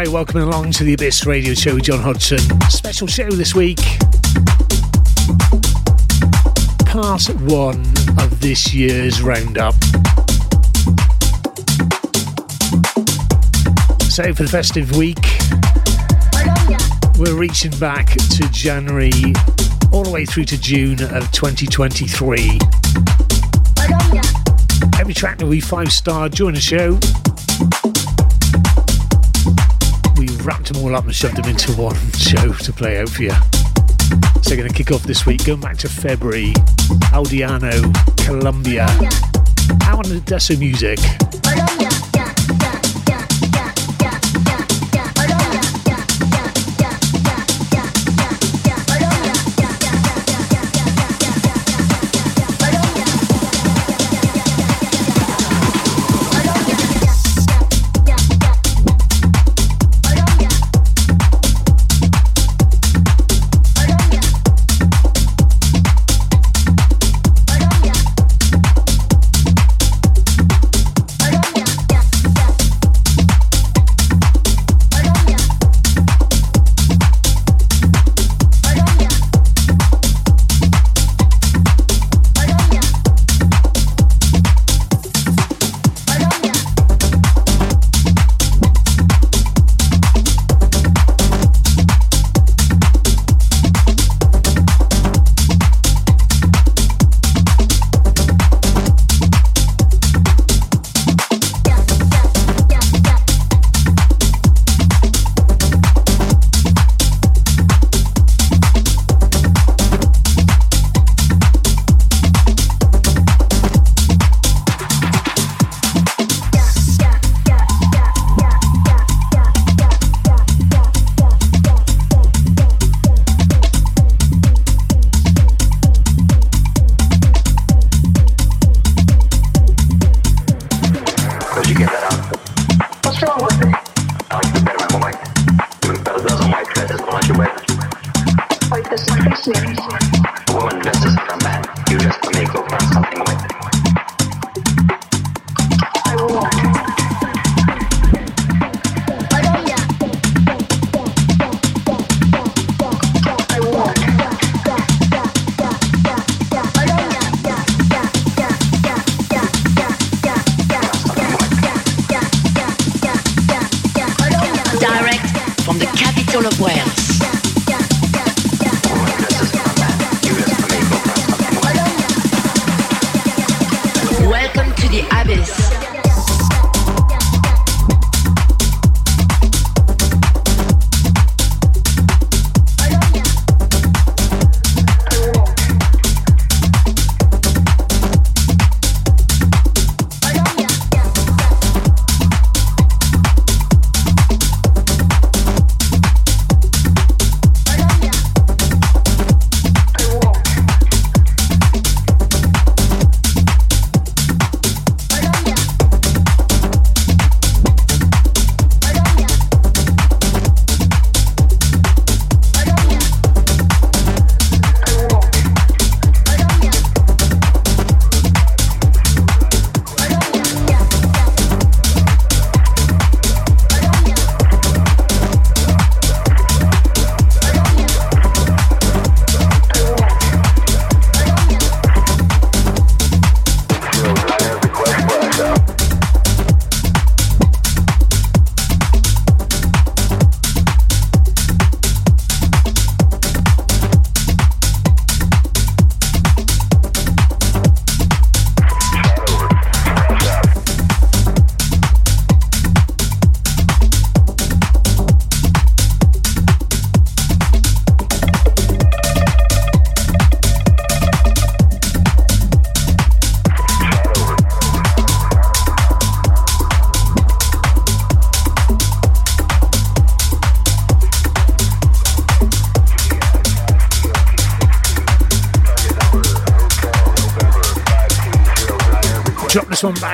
Hi, welcome along to the Abyss Radio Show with John Hodgson. Special show this week. Part one of this year's roundup. So, for the festive week, we're reaching back to January all the way through to June of 2023. Every track will be five star during the show wrapped them all up and shoved them into one show to play out for you. So, going to kick off this week, going back to February, Aldeano, Colombia, out on the Deso Music.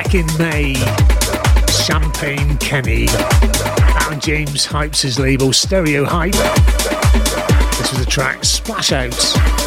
Back in May. Champagne Kenny. Out James Hypes' his label Stereo Hype. This was the track Splash Out.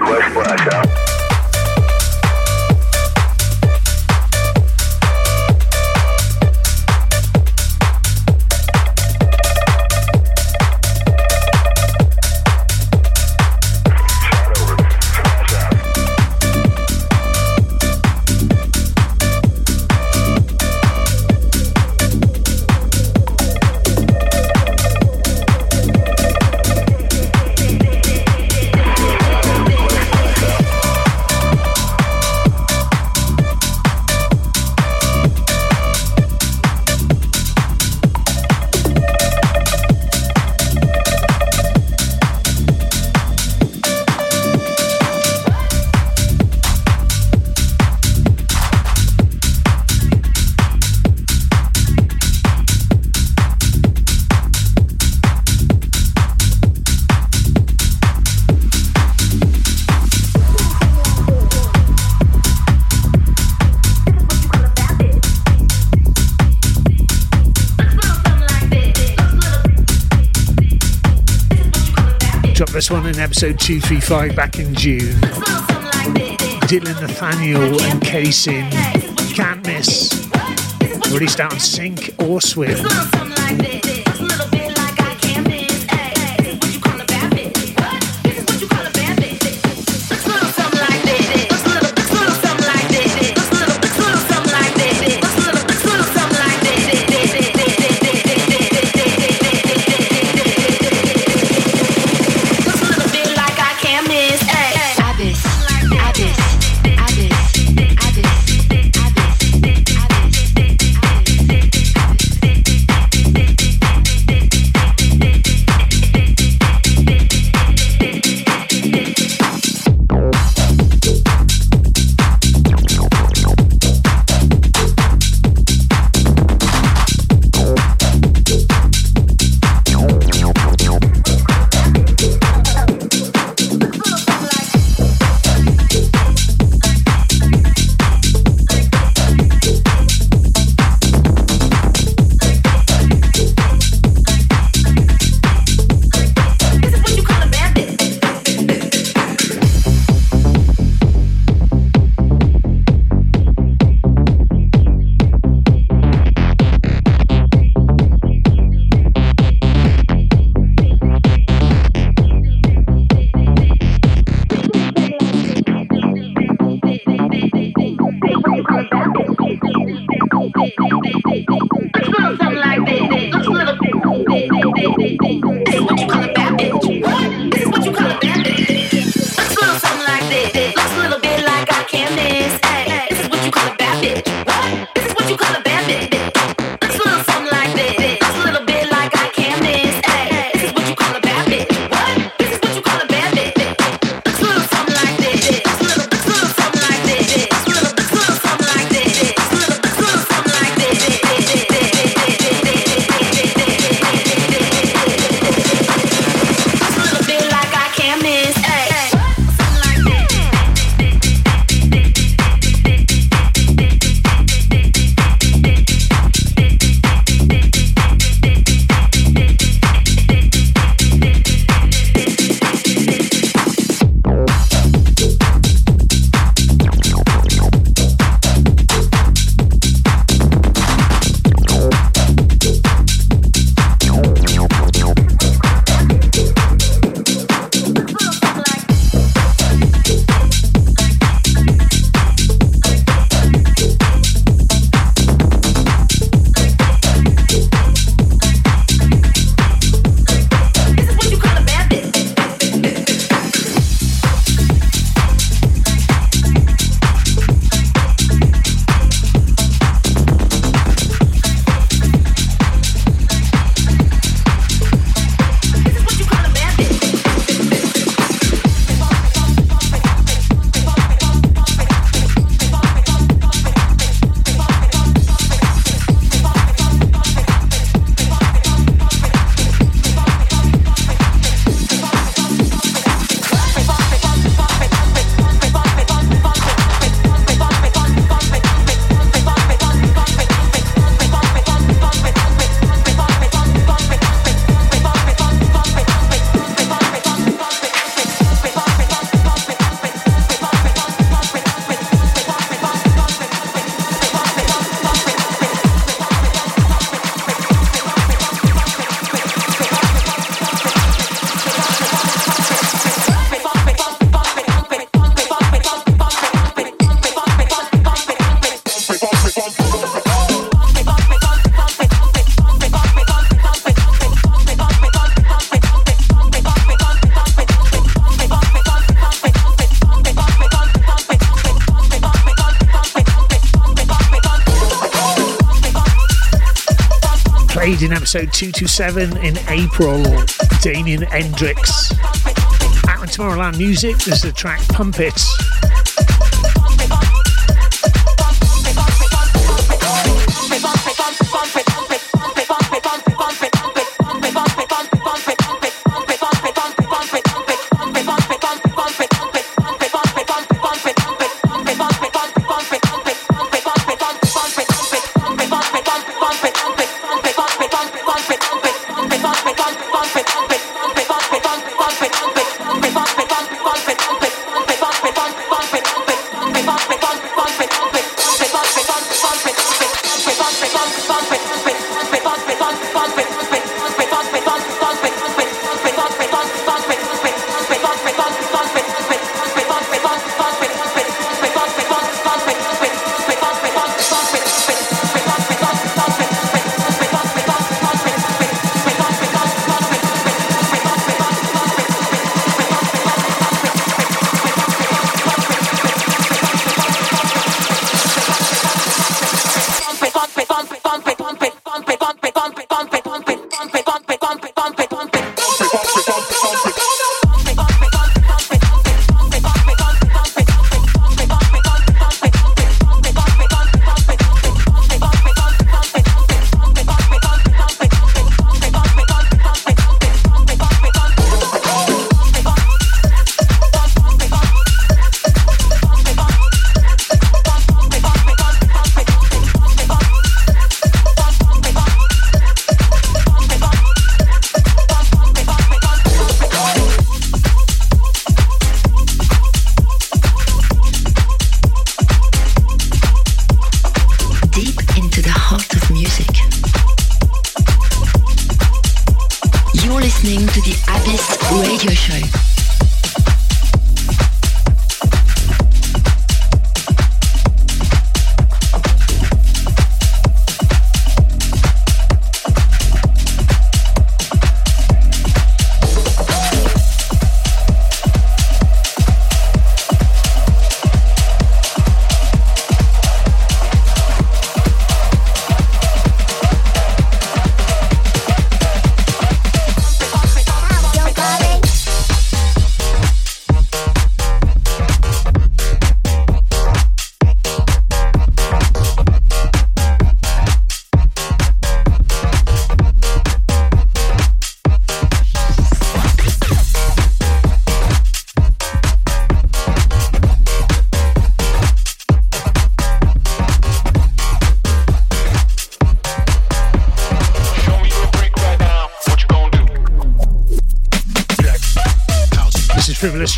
One in episode 235 back in June. Dylan Nathaniel and Casey. Can't Miss. Released out on Sync or Swim. Episode 227 in April. Damien Hendrix. Out on Tomorrowland Music, this is the track Pump It.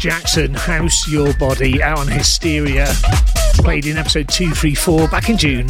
Jackson, House Your Body, out on Hysteria. Played in episode 234 back in June.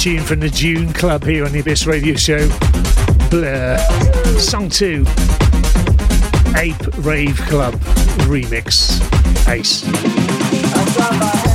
Tune from the June Club here on the Abyss Radio Show. Blur. Song 2. Ape Rave Club remix. Ace.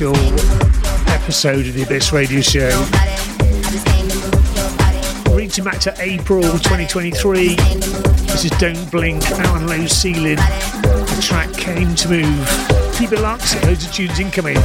Special episode of the Abyss Radio Show. Reaching back to April 2023, this is Don't Blink, Alan Lowe Ceiling. The track came to move. Keep it locked, loads of tunes incoming.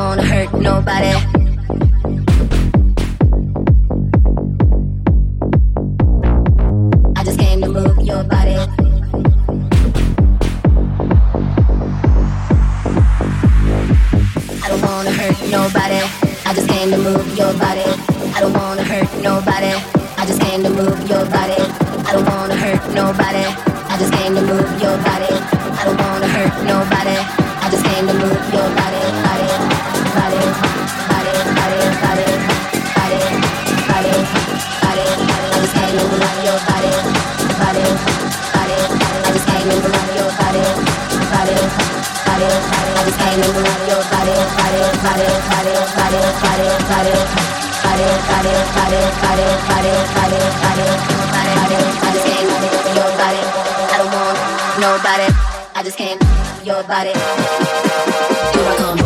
won't hurt nobody. I just came to move your body. I don't wanna hurt nobody. I just came to move your body. I don't wanna hurt nobody. I just came to move your body. I don't wanna hurt nobody. I just came to move Nobody, I just can't. Your body, here I come.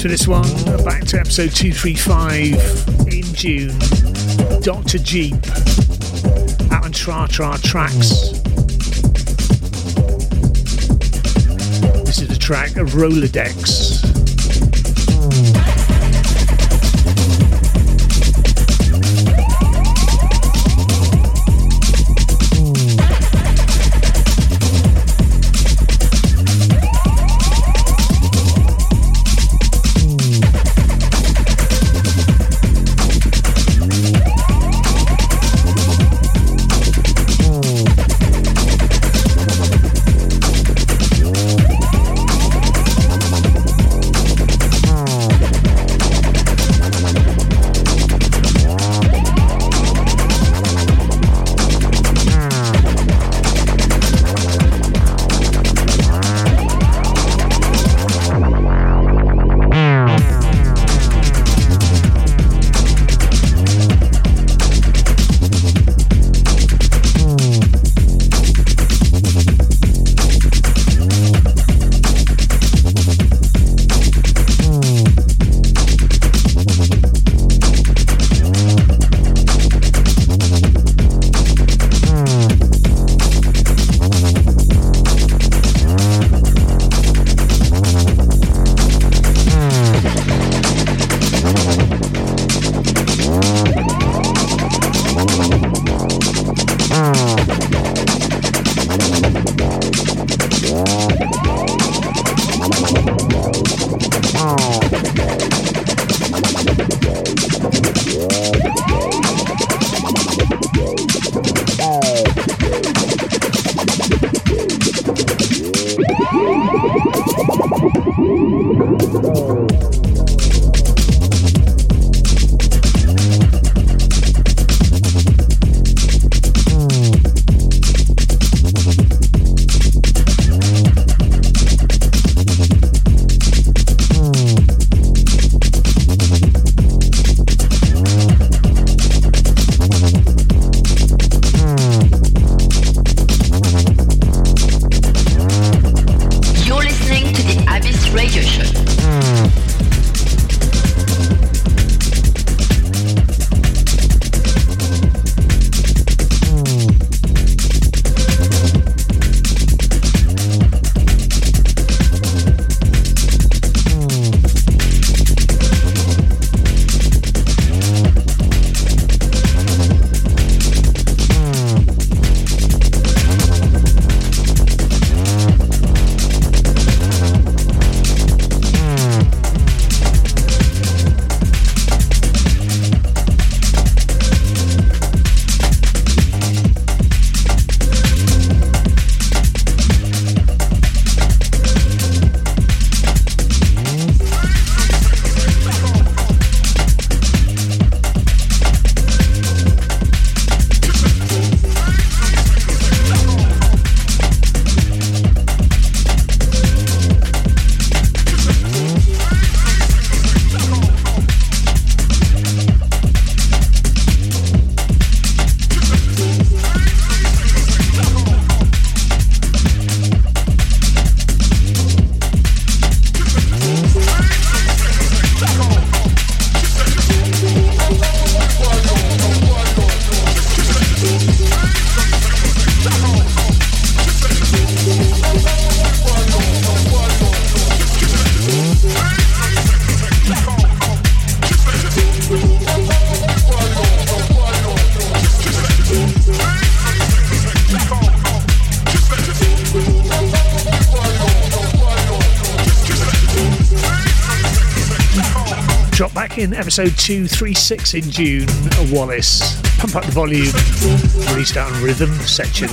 For this one. Back to episode 235 in June. Dr. Jeep. Out on Tra Tra Tracks. This is the track of Rolodex. Episode 236 in June, Wallace. Pump up the volume, released out on Rhythm section.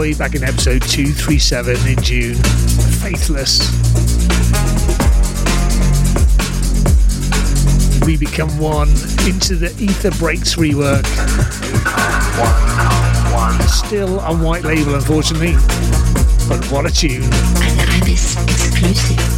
Boy back in episode 237 in June. Faithless. We Become One into the Ether Breaks rework. Still on white label, unfortunately. But what a tune. An Abyss exclusive.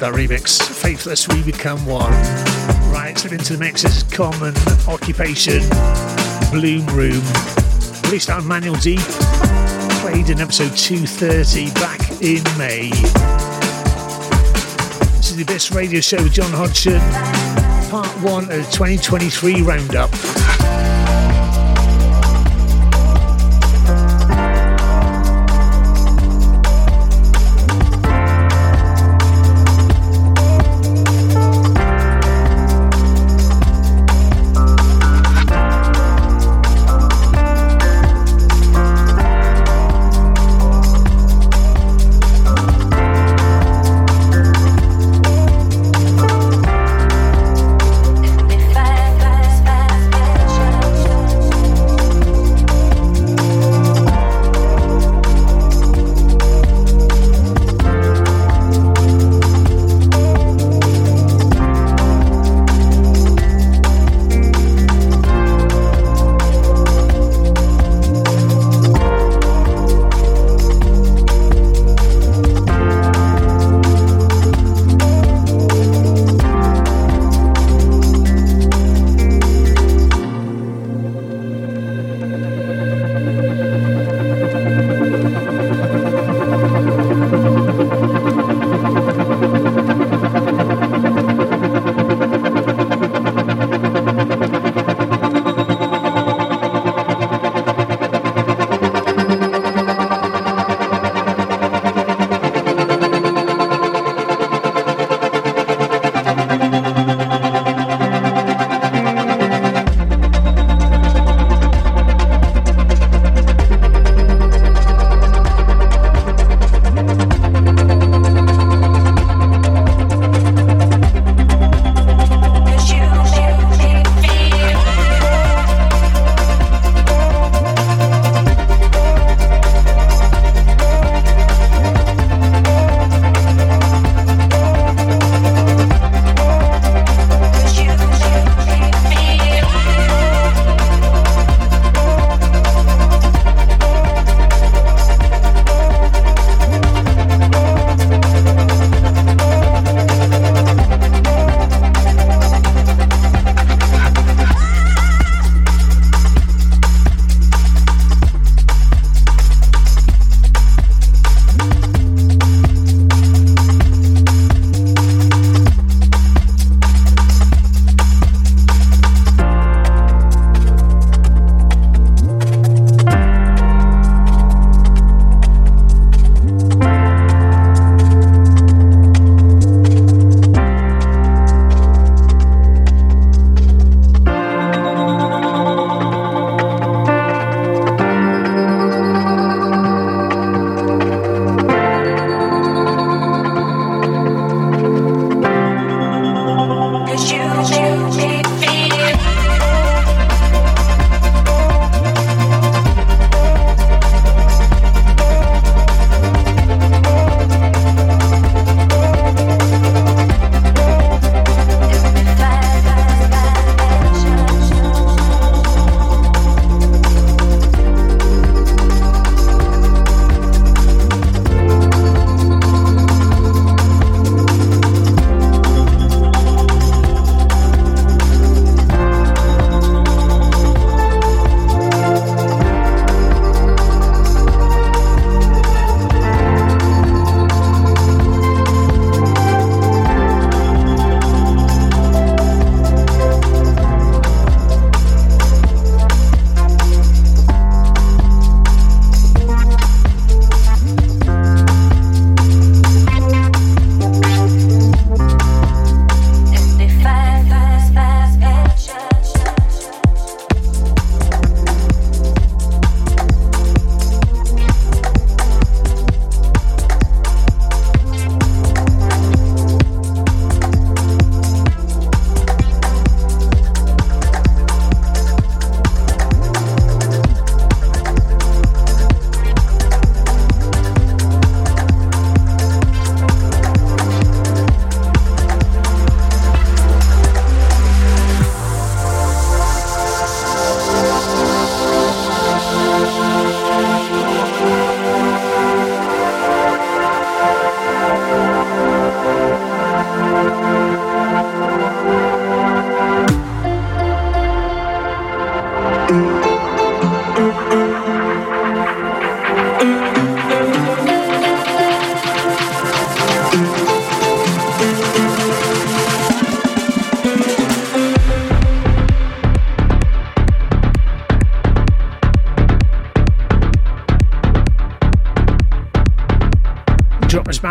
Love that remix. Faithless, we become one. Right, slip into the mix. This is Common Occupation, Bloom Room. Released on Manual D. Played in episode 230 back in May. This is the Abyss Radio Show with John Hodgson. Part 1 of the 2023 Roundup.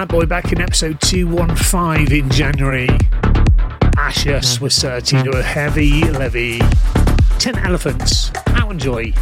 Bad Boy back in episode 215 in January. Asher Swissati to a heavy levy. 10 elephants. How enjoy.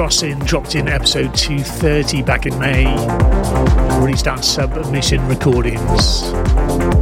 Crossing dropped in episode 230 back in May. Released on Submission Recordings.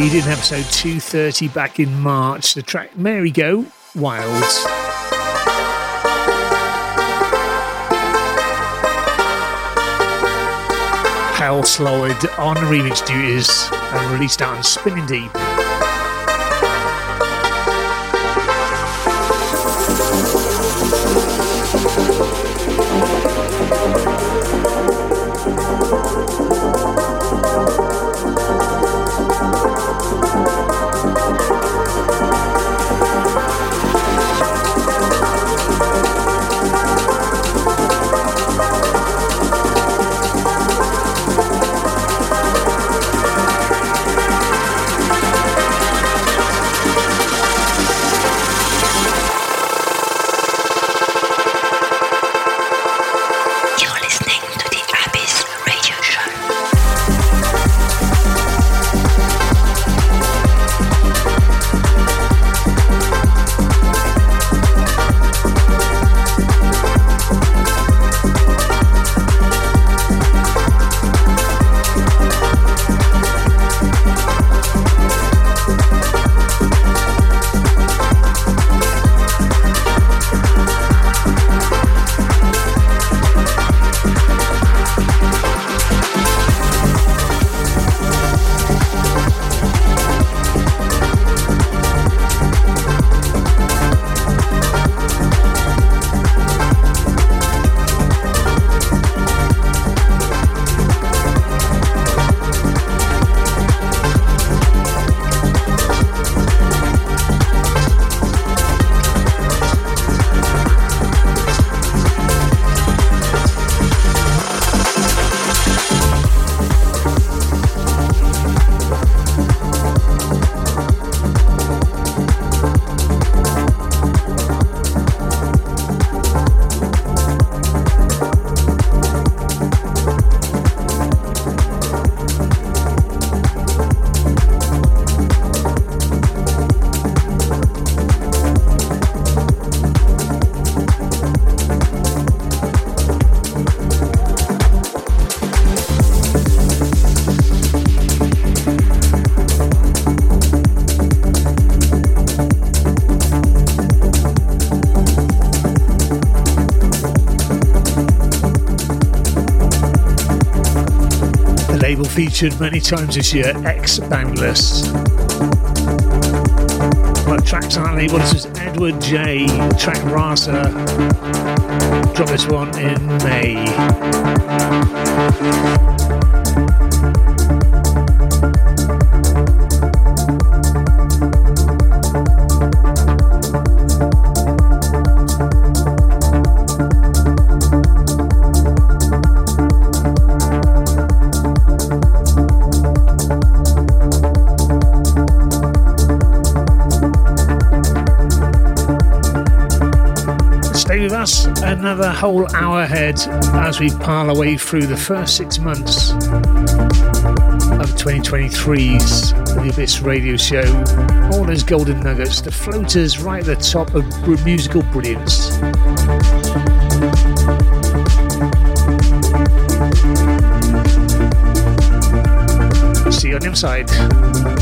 Played in episode 230 back in March. The track Mary Go Wild. Hal Sloyd on remix duties and released on Spinning Deep. Featured many times this year, X Boundless. My tracks on that label, this is Edward J, track Rasa. Drop this one in May. Whole hour ahead as we pile away through the first six months of 2023's The Abyss radio show. All those golden nuggets, the floaters right at the top of musical brilliance. See you on the inside.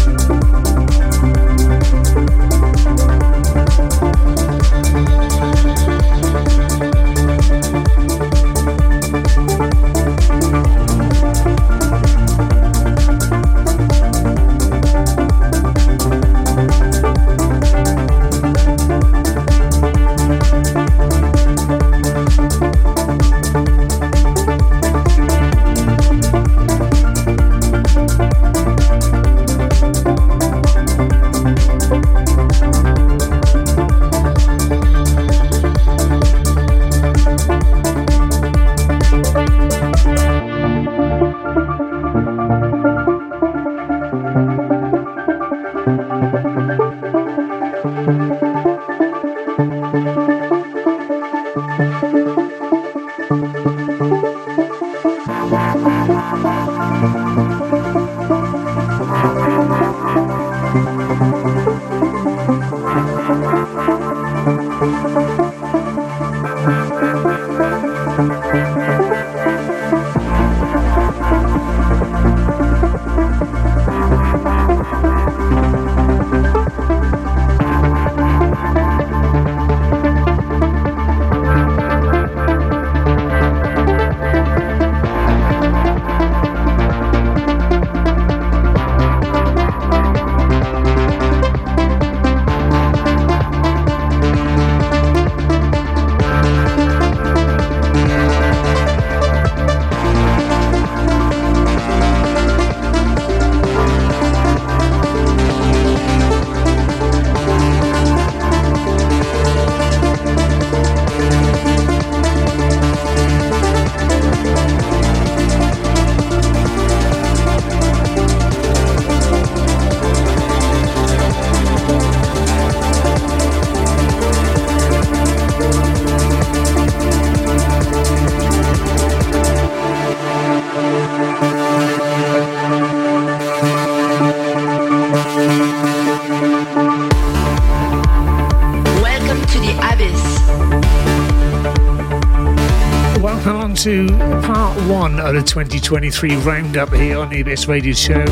To part one of the 2023 roundup here on the Abyss Radio Show.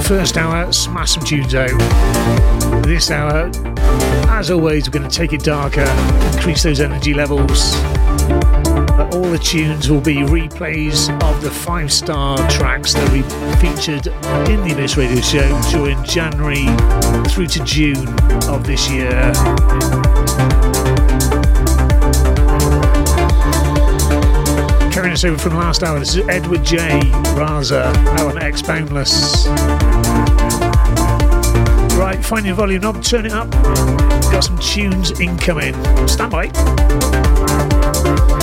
First hour, smash some tunes out. This hour, as always, we're going to take it darker, increase those energy levels. But all the tunes will be replays of the five star tracks that we featured in the Abyss Radio Show during January through to June of this year. Carrying us over from last hour, this is Edward J. Raza out on X Boundless. Right, find your volume knob, turn it up. Got some tunes incoming. Stand by.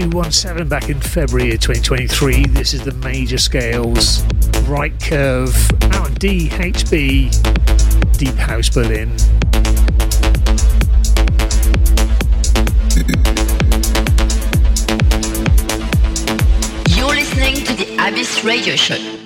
217 back in February of 2023. This is the major scales, right curve, out DHB, Deep House Berlin. You're listening to the Abyss Radio Show.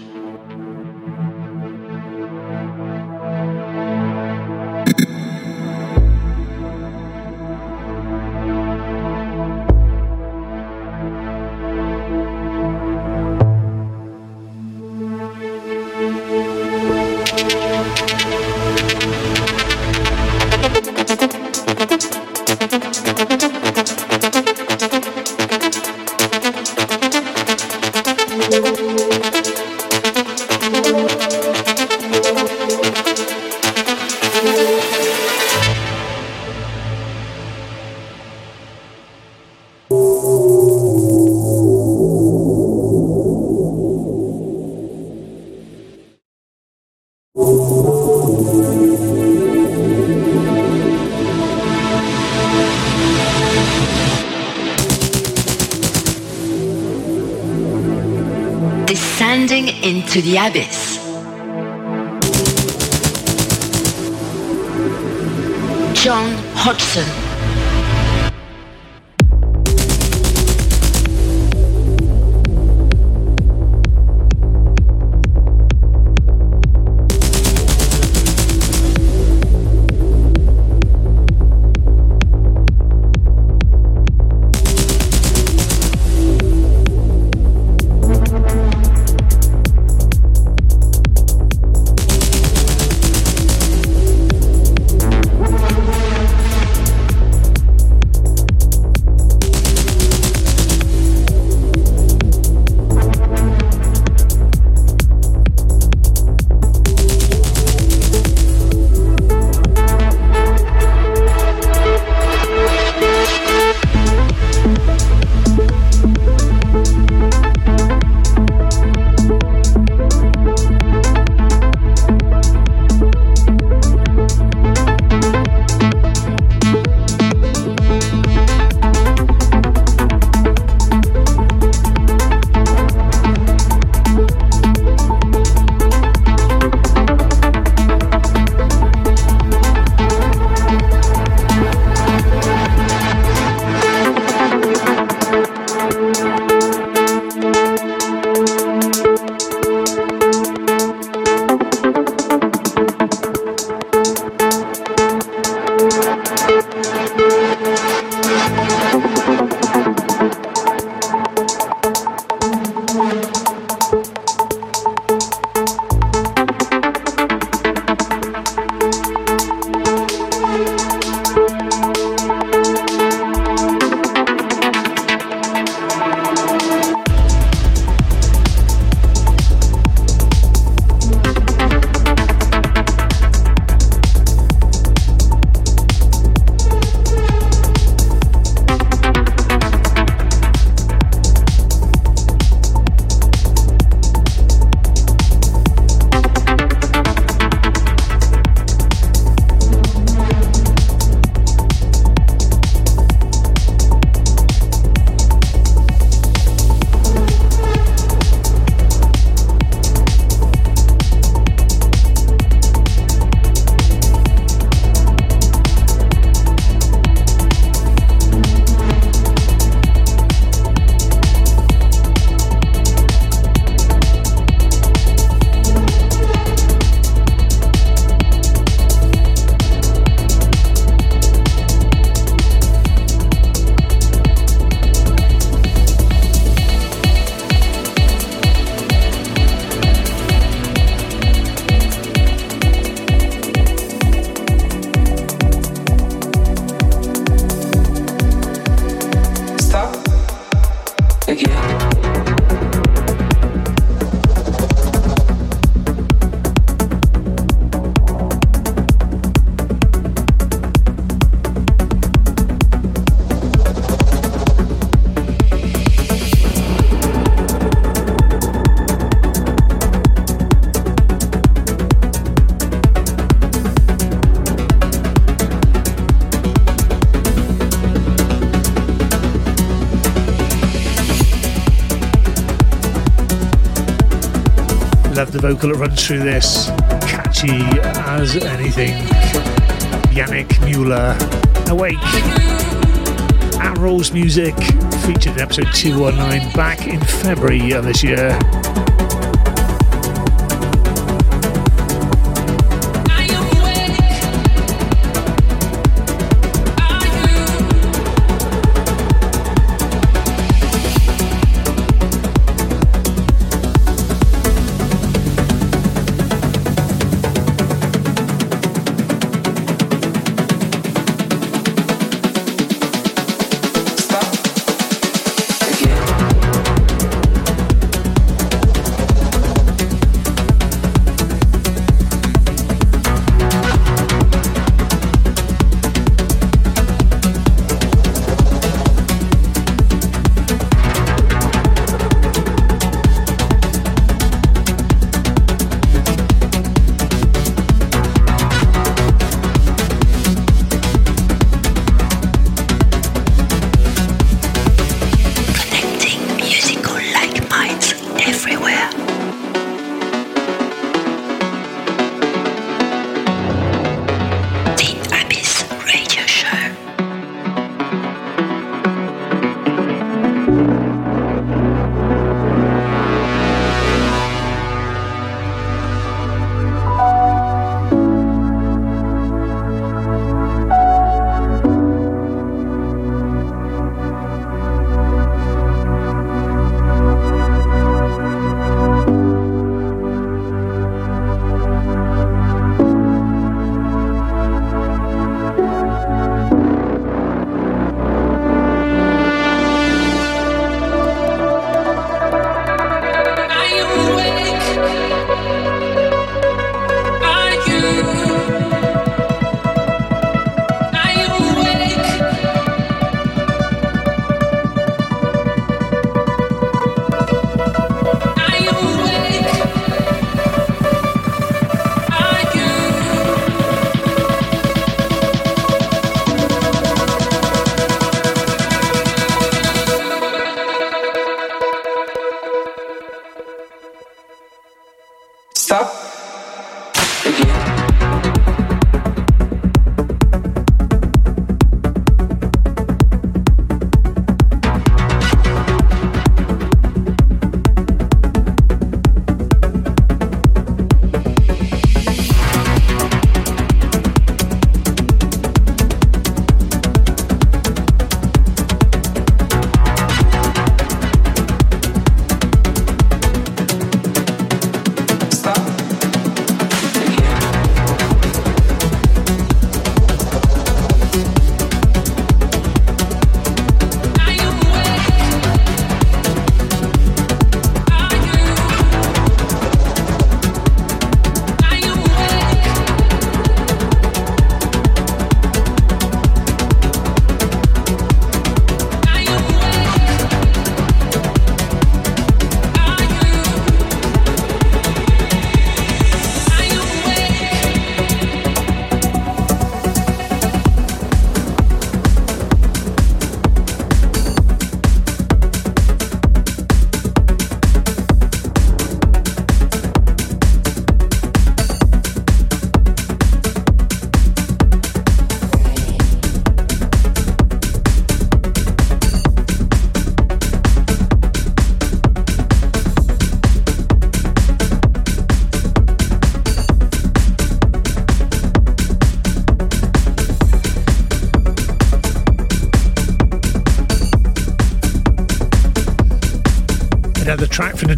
The abyss. John Hodgson. Vocal that runs through this. Catchy as anything. Yannick Mueller, Awake. And Rolls Music, featured in episode 219 back in February of this year.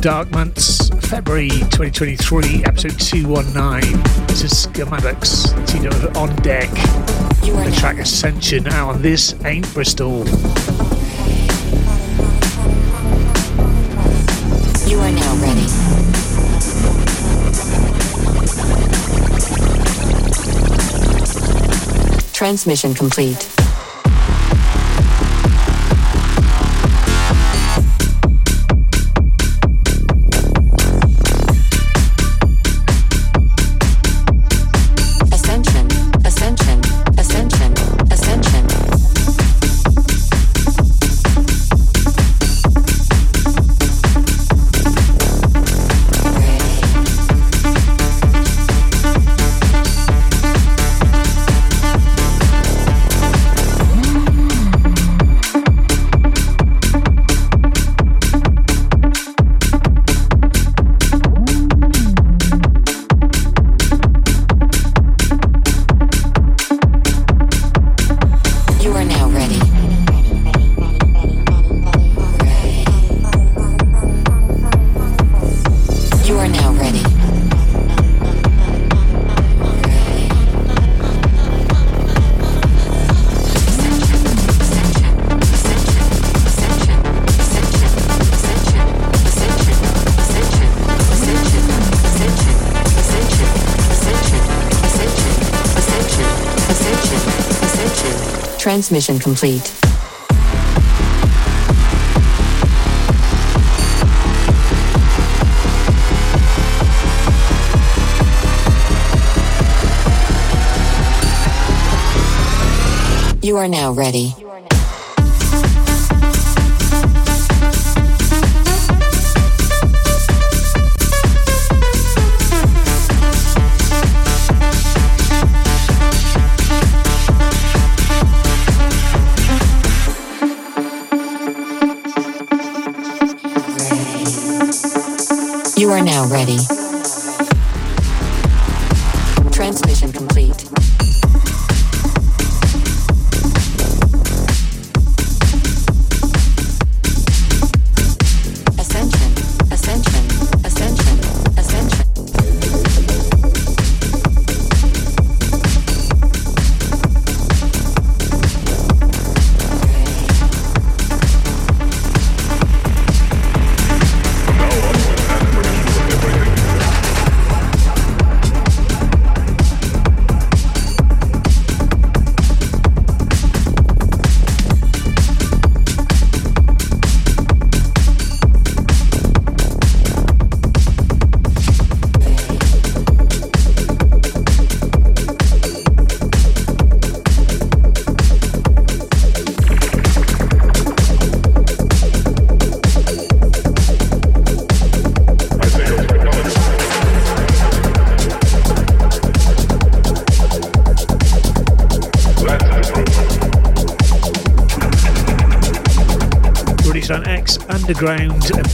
Dark Months, February 2023, episode 219. This is Schematics, up on deck. The track Ascension out on This Ain't Bristol. You are now ready. Transmission complete. Transmission complete. You are now ready. You are now ready.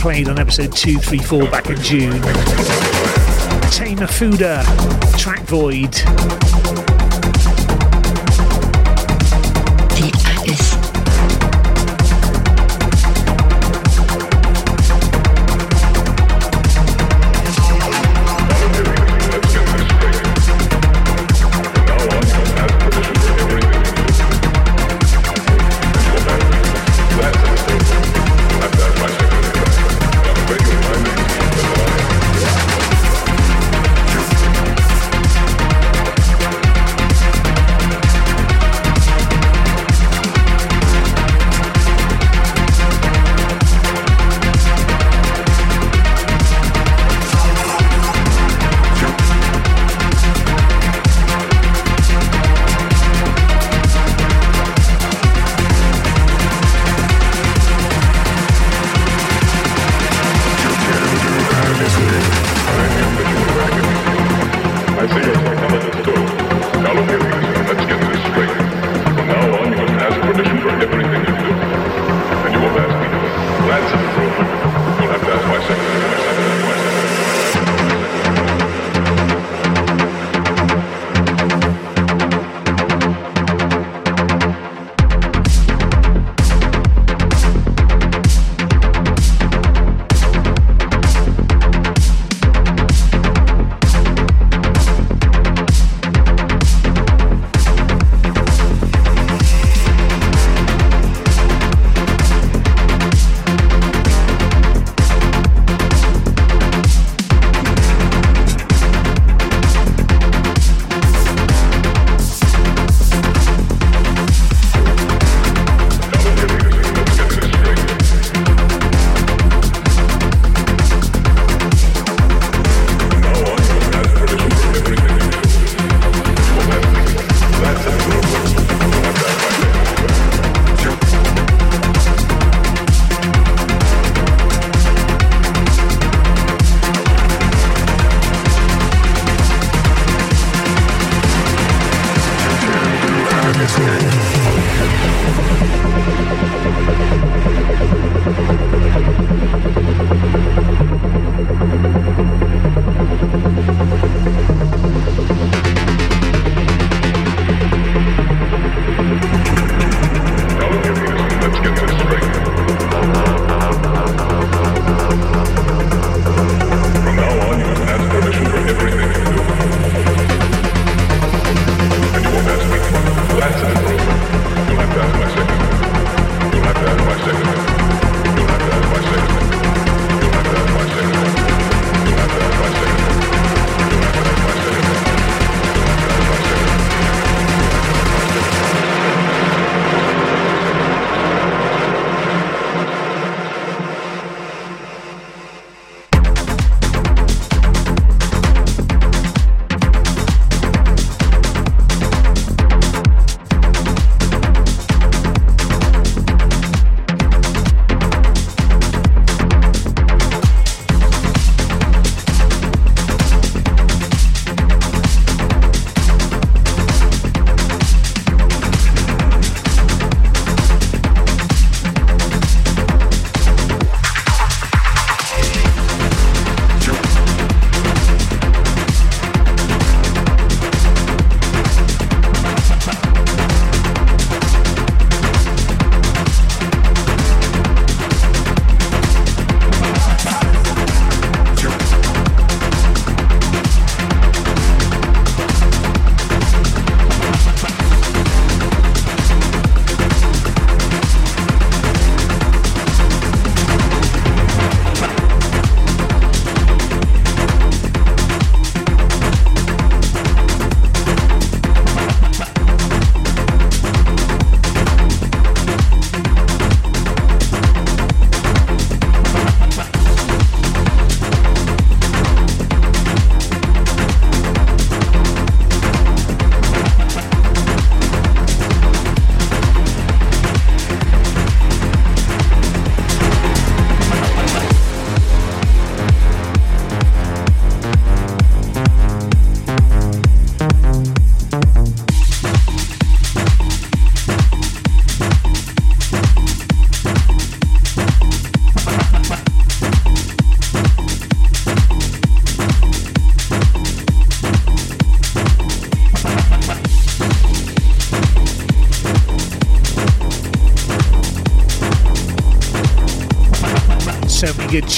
Played on episode 234 back in June. Tamer Fuda, Track Void.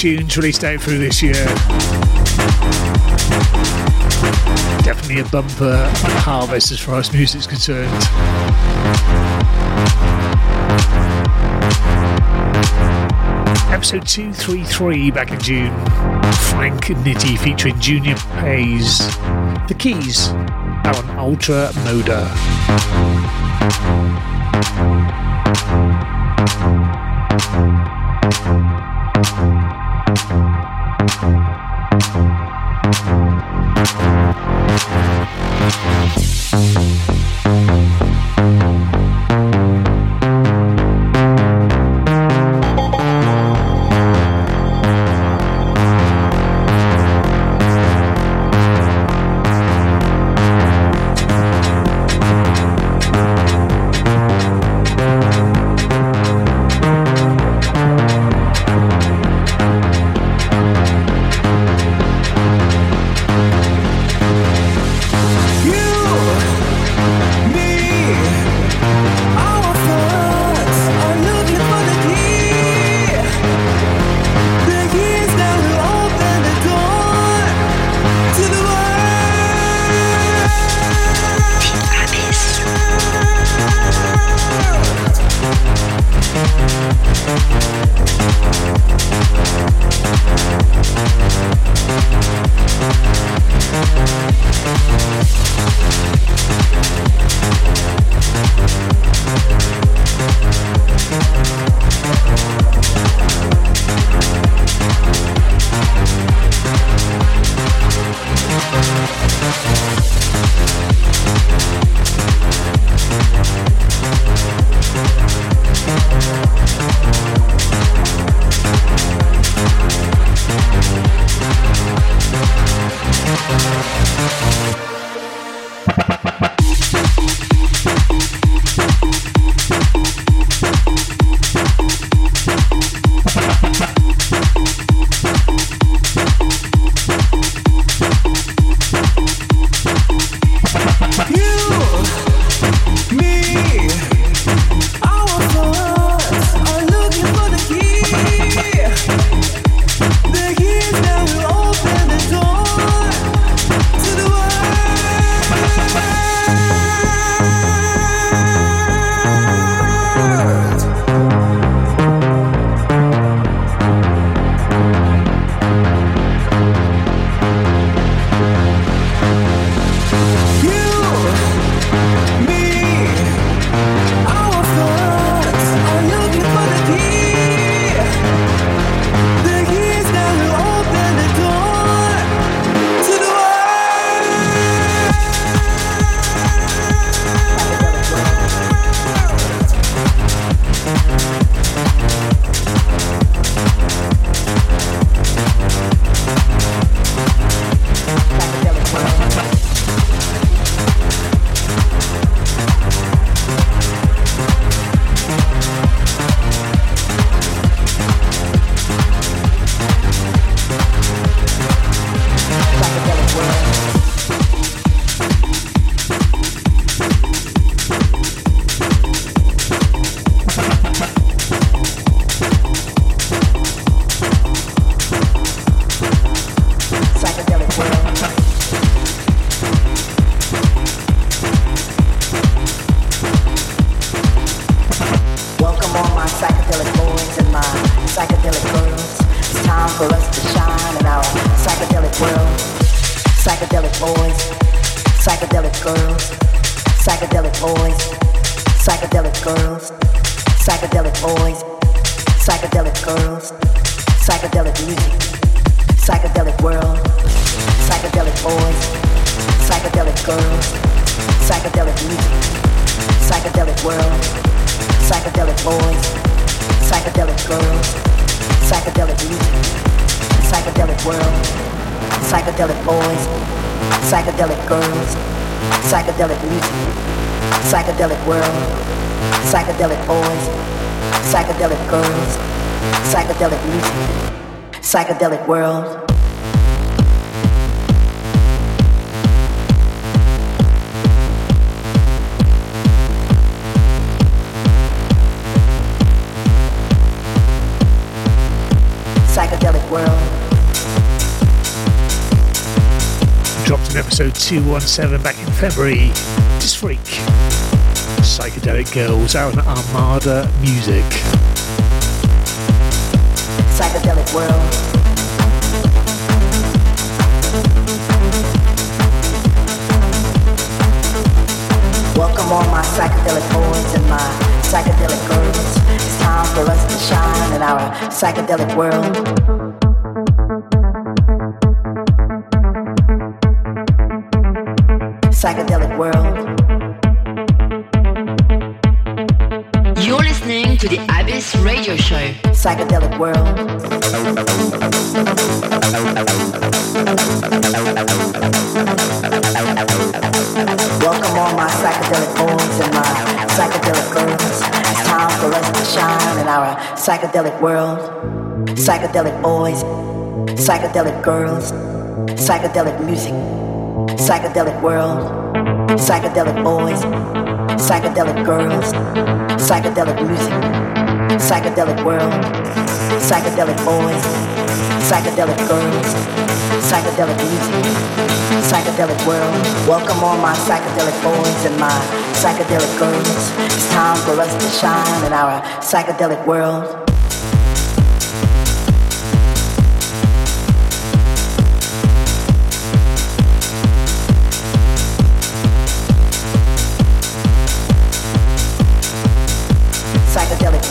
Tunes released out through this year. Definitely a bumper harvest as far as music's concerned. Episode 233 back in June. Frank Nitti featuring Junior Pays. The Keys are on Ultra Moda. 217 back in February. Just Freak. Psychedelic Girls out on Armada Music. Psychedelic world. Welcome all my psychedelic boys and my psychedelic girls. It's time for us to shine in our psychedelic world. Psychedelic world. You're listening to the Abyss Radio Show. Psychedelic world. Welcome all my psychedelic boys and my psychedelic girls. It's time for us to shine in our psychedelic world. Psychedelic boys, psychedelic girls, psychedelic music psychedelic world, psychedelic boys, psychedelic girls, psychedelic music, psychedelic world, psychedelic boys, psychedelic girls, psychedelic music, psychedelic world. Welcome all my psychedelic boys and my psychedelic girls. It's time for us to shine in our psychedelic world.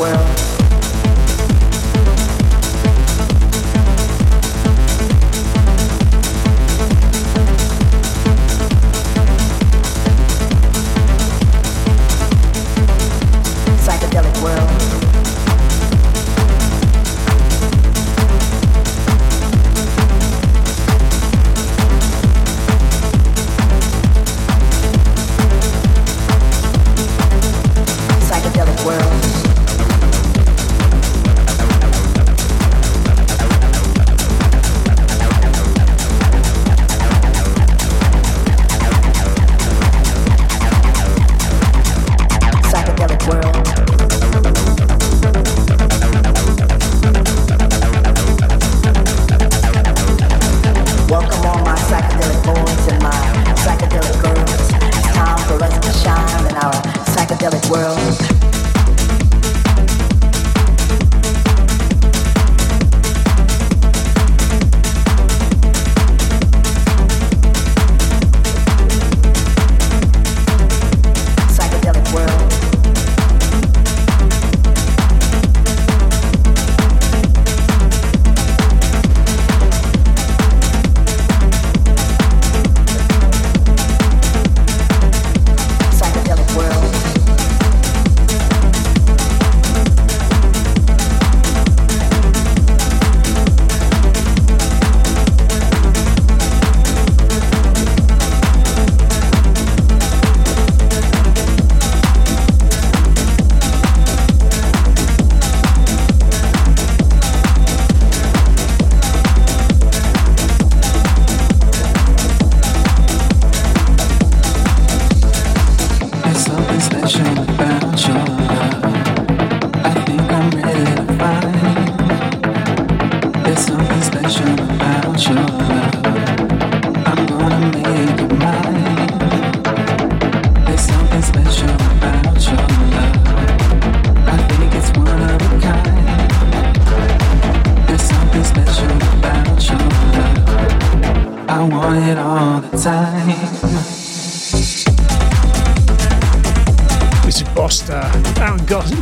World.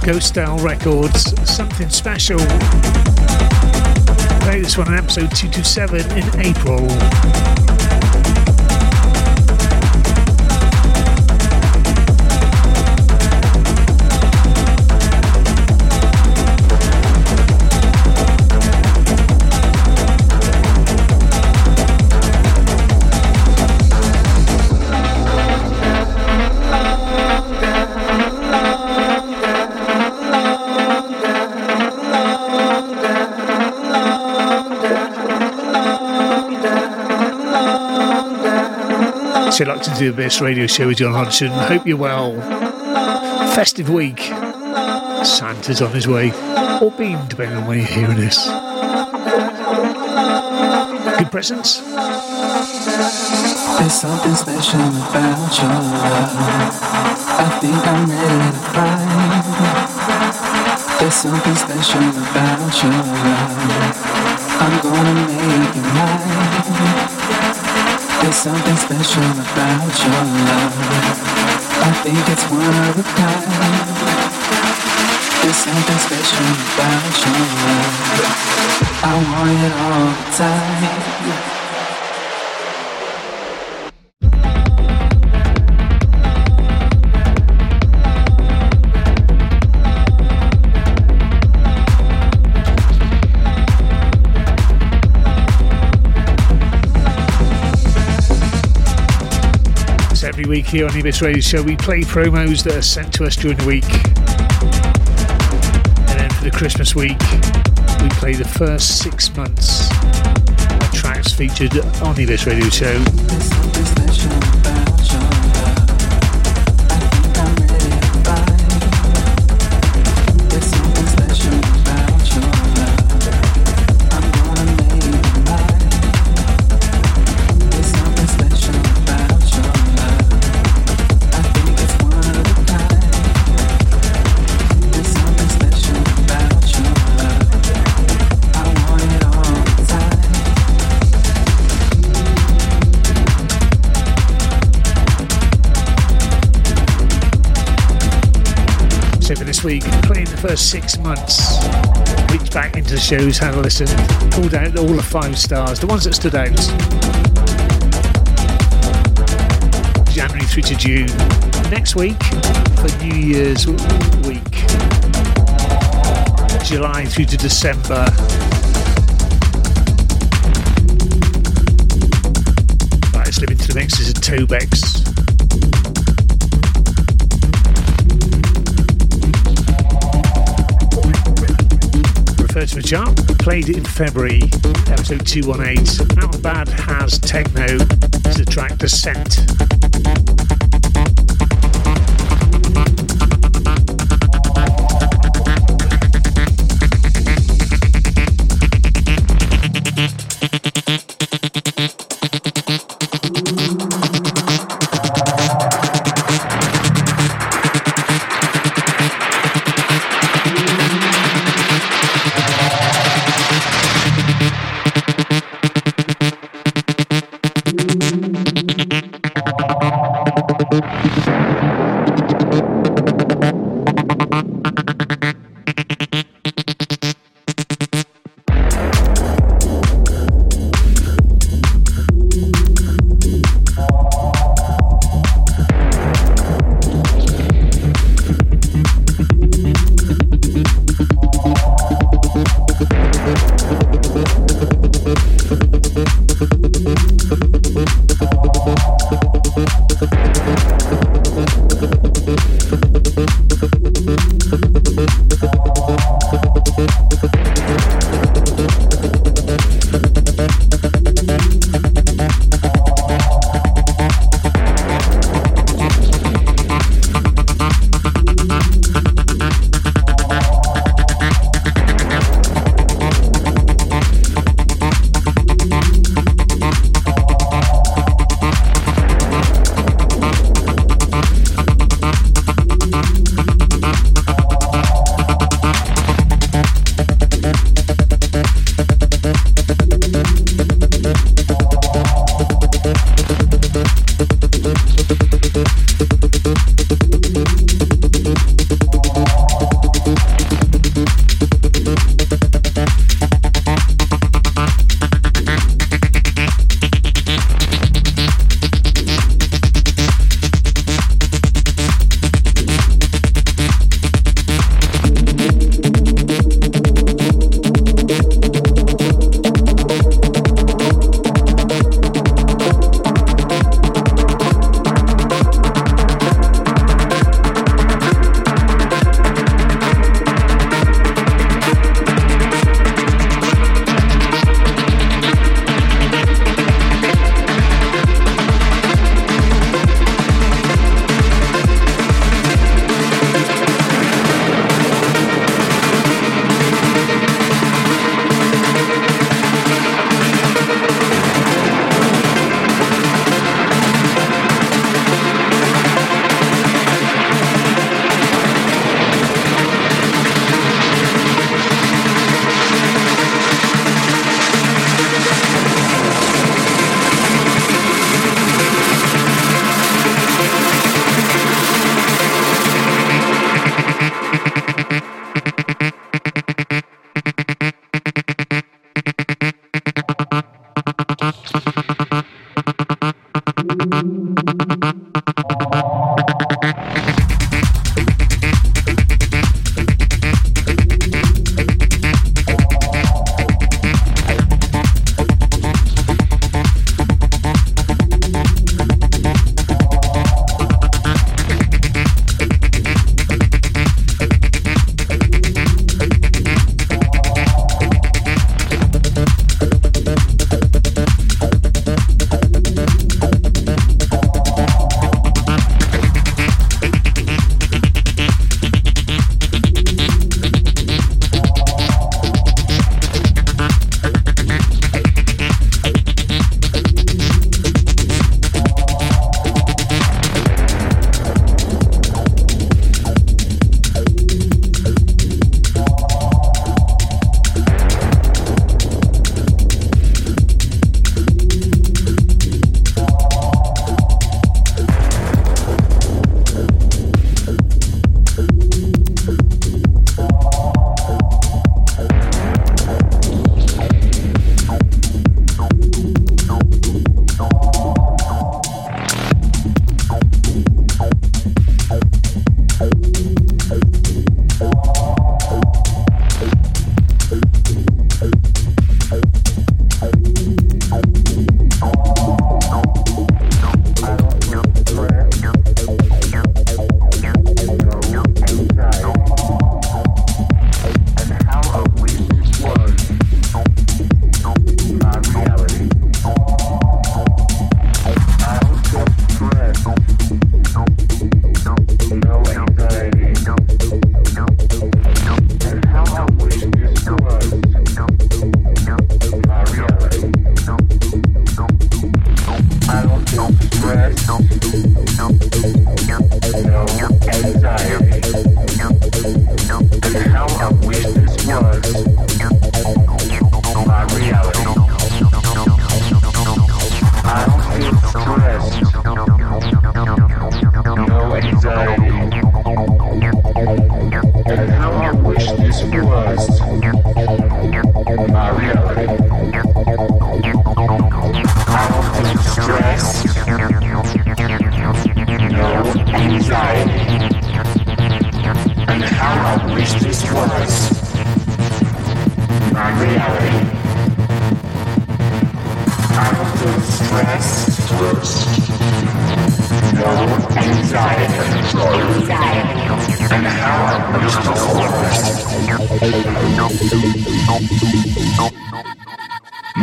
Ghost Style Records, something special. Play this one on episode 227 in April. Like to do this radio show with John Hodgson. Hope you're well. Festive week. Santa's on his way, or been, depending on where you're hearing this. Good presents. There's something special about your love. I think I'm ready to fly. There's something special about your love. I'm gonna make you mine. There's something special about your love. I think it's one of a kind. There's something special about your love. I want it all the time. Week here on Abyss Radio Show. We play promos that are sent to us during the week. And then for the Christmas week, we play the first six months of tracks featured on Abyss Radio Show. First six months, reached back into the shows, had a listen, pulled out all the five stars, the ones that stood out. January through to June. Next week, for New Year's week, July through to December. Right, slip into the mix is a Tobex. Played in February, episode 218. Out Bad has Techno, it's track Descent.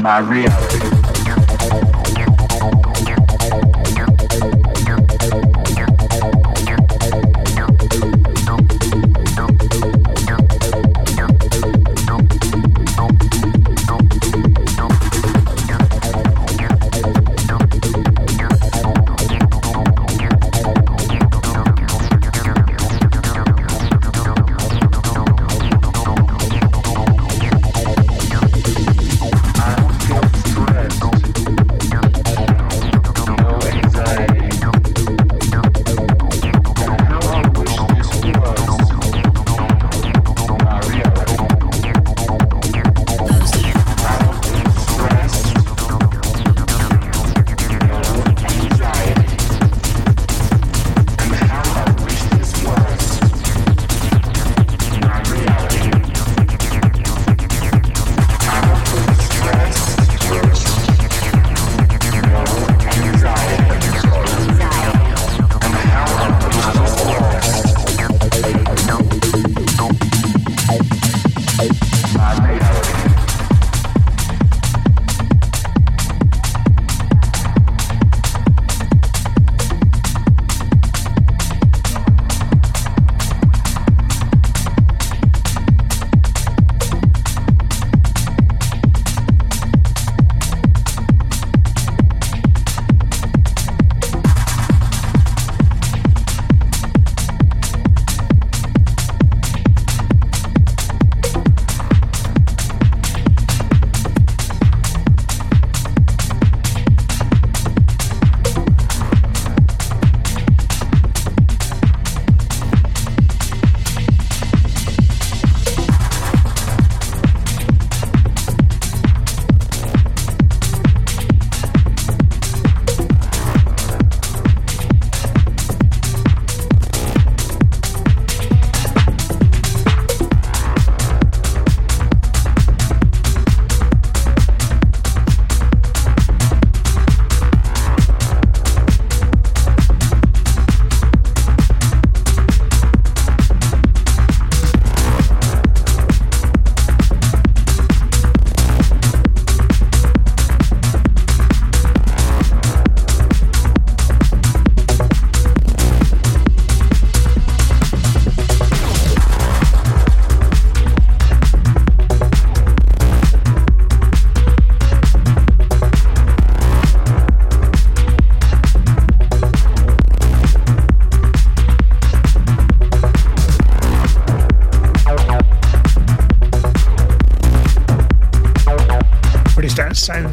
My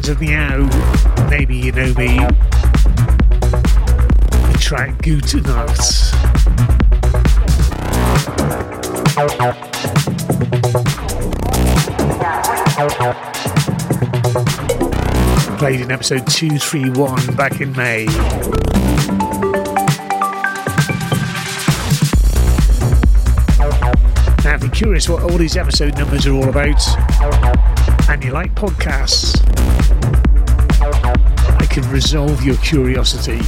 of Meow. Maybe you know me. The track Gute Nacht. Played in episode 231 back in May. Now, if you're curious what all these episode numbers are all about, and you like podcasts, can resolve your curiosity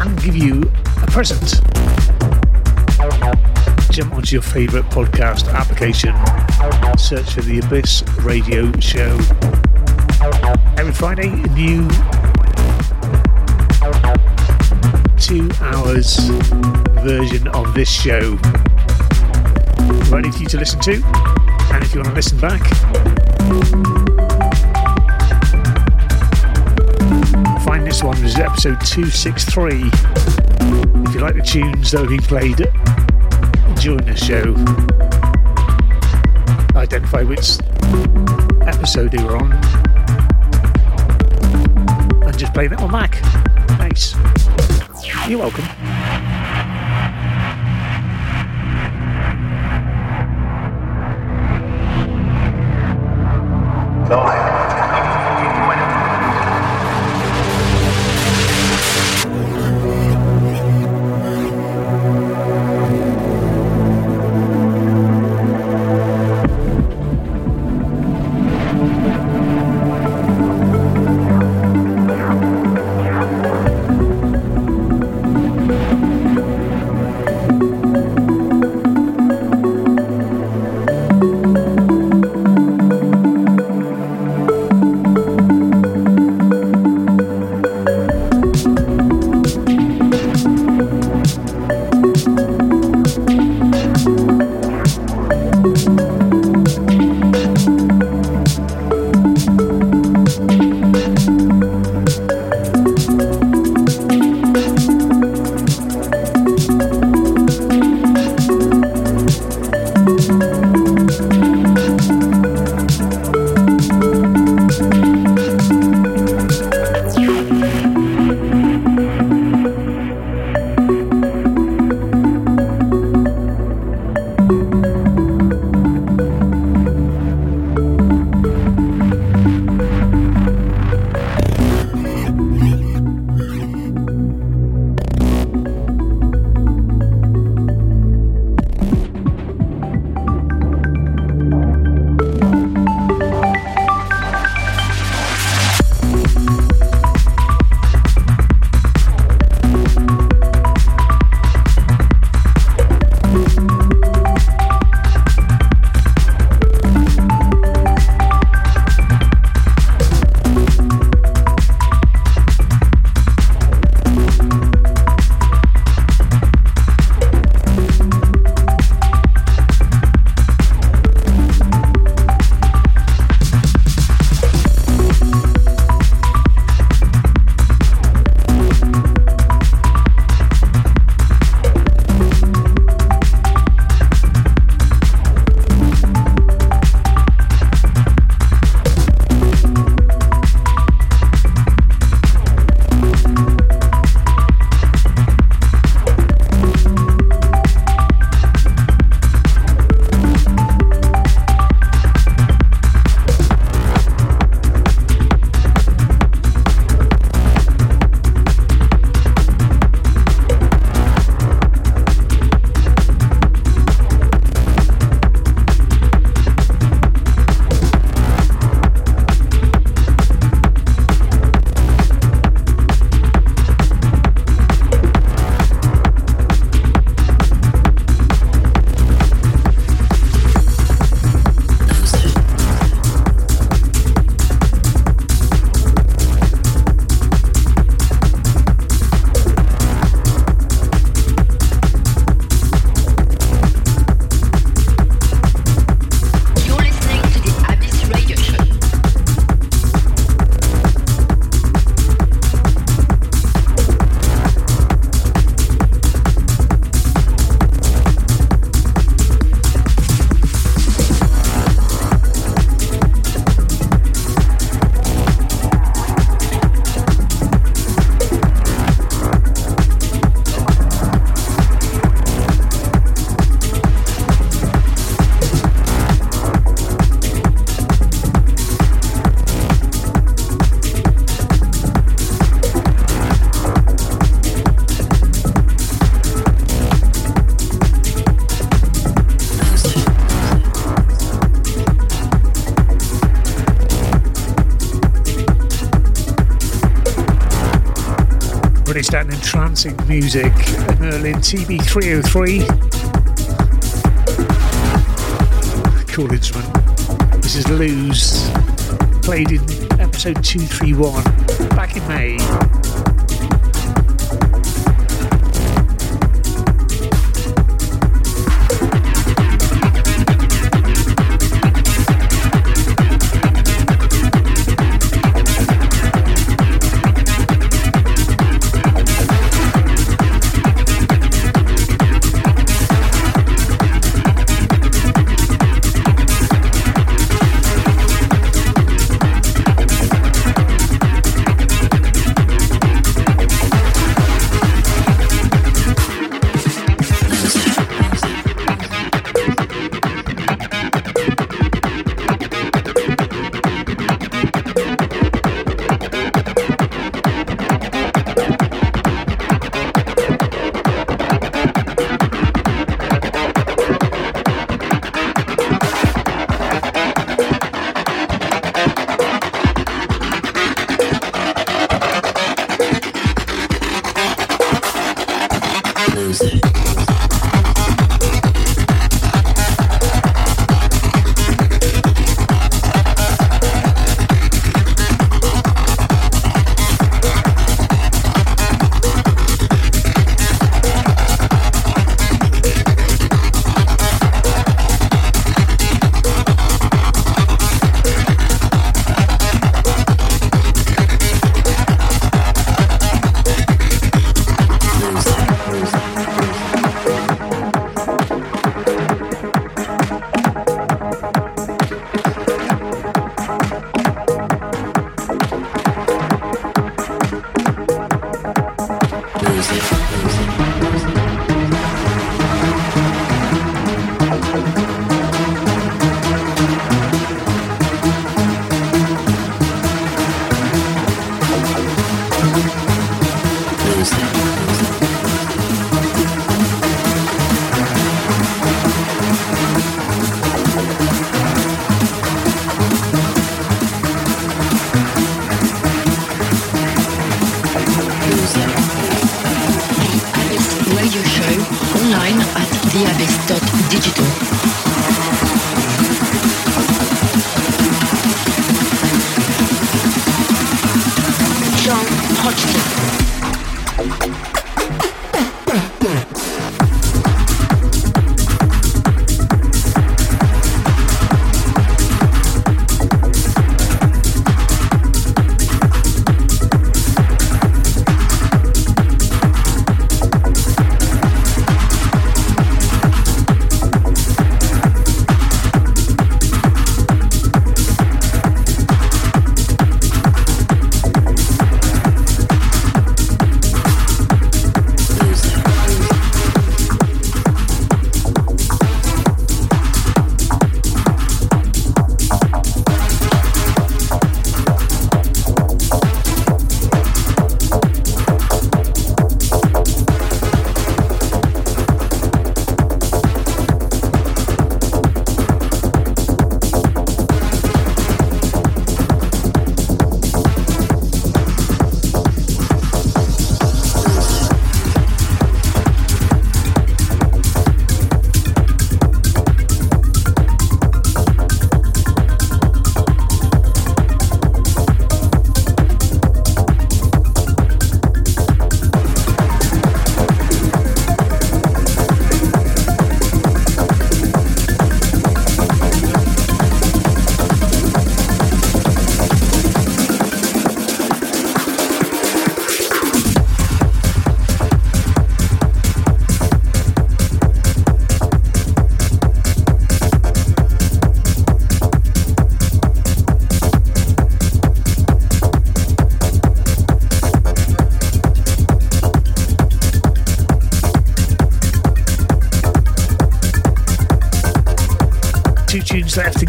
and give you a present. Jump onto your favourite podcast application, search for the Abyss Radio Show. Every Friday, new two hours version of this show ready for you to listen to. And if you want to listen back, this is episode 263. If you like the tunes that have been played during the show, identify which episode they were on, and just play that on Mac. Nice. You're welcome. Entrancing music, Merlin TB303. Cool instrument. This is Lose, played in episode 231 back in May.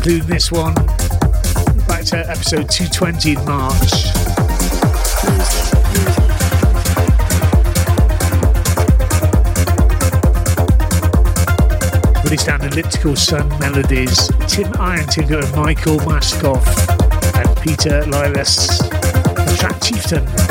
Including this one. Back to episode 220 in March. Released down Elliptical Sun Melodies, Tim Irontigger and Michael Maskoff, and Peter Lilas, the track Chieftain.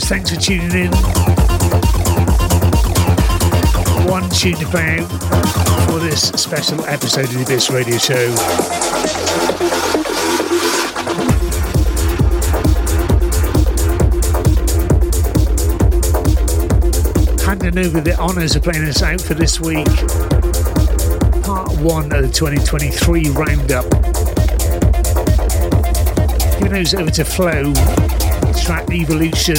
Always, thanks for tuning in. One tune to play out for this special episode of the Abyss Radio Show. Handing over the honours of playing us out for this week. Part one of the 2023 roundup. Giving those over to Flow, track Evolution,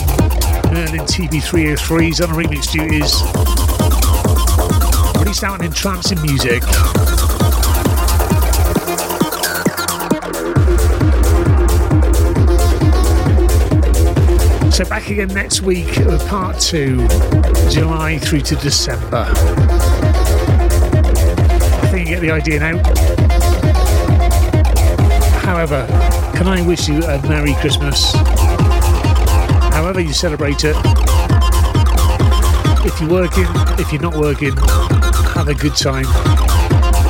Merlin TB303s on remix duties. Released out in entrancing music. So back again next week with part two, July through to December. I think you get the idea now. However, can I wish you a Merry Christmas? However you celebrate it. If you're working, if you're not working, have a good time.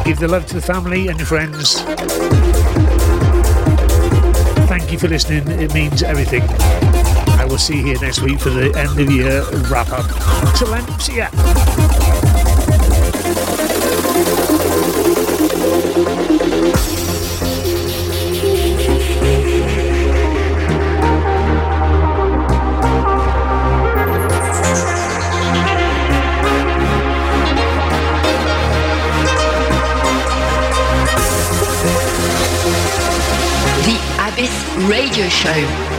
Give the love to the family and your friends. Thank you for listening. It means everything. I will see you here next week for the end of year wrap up. Till then, see ya. Radio Show.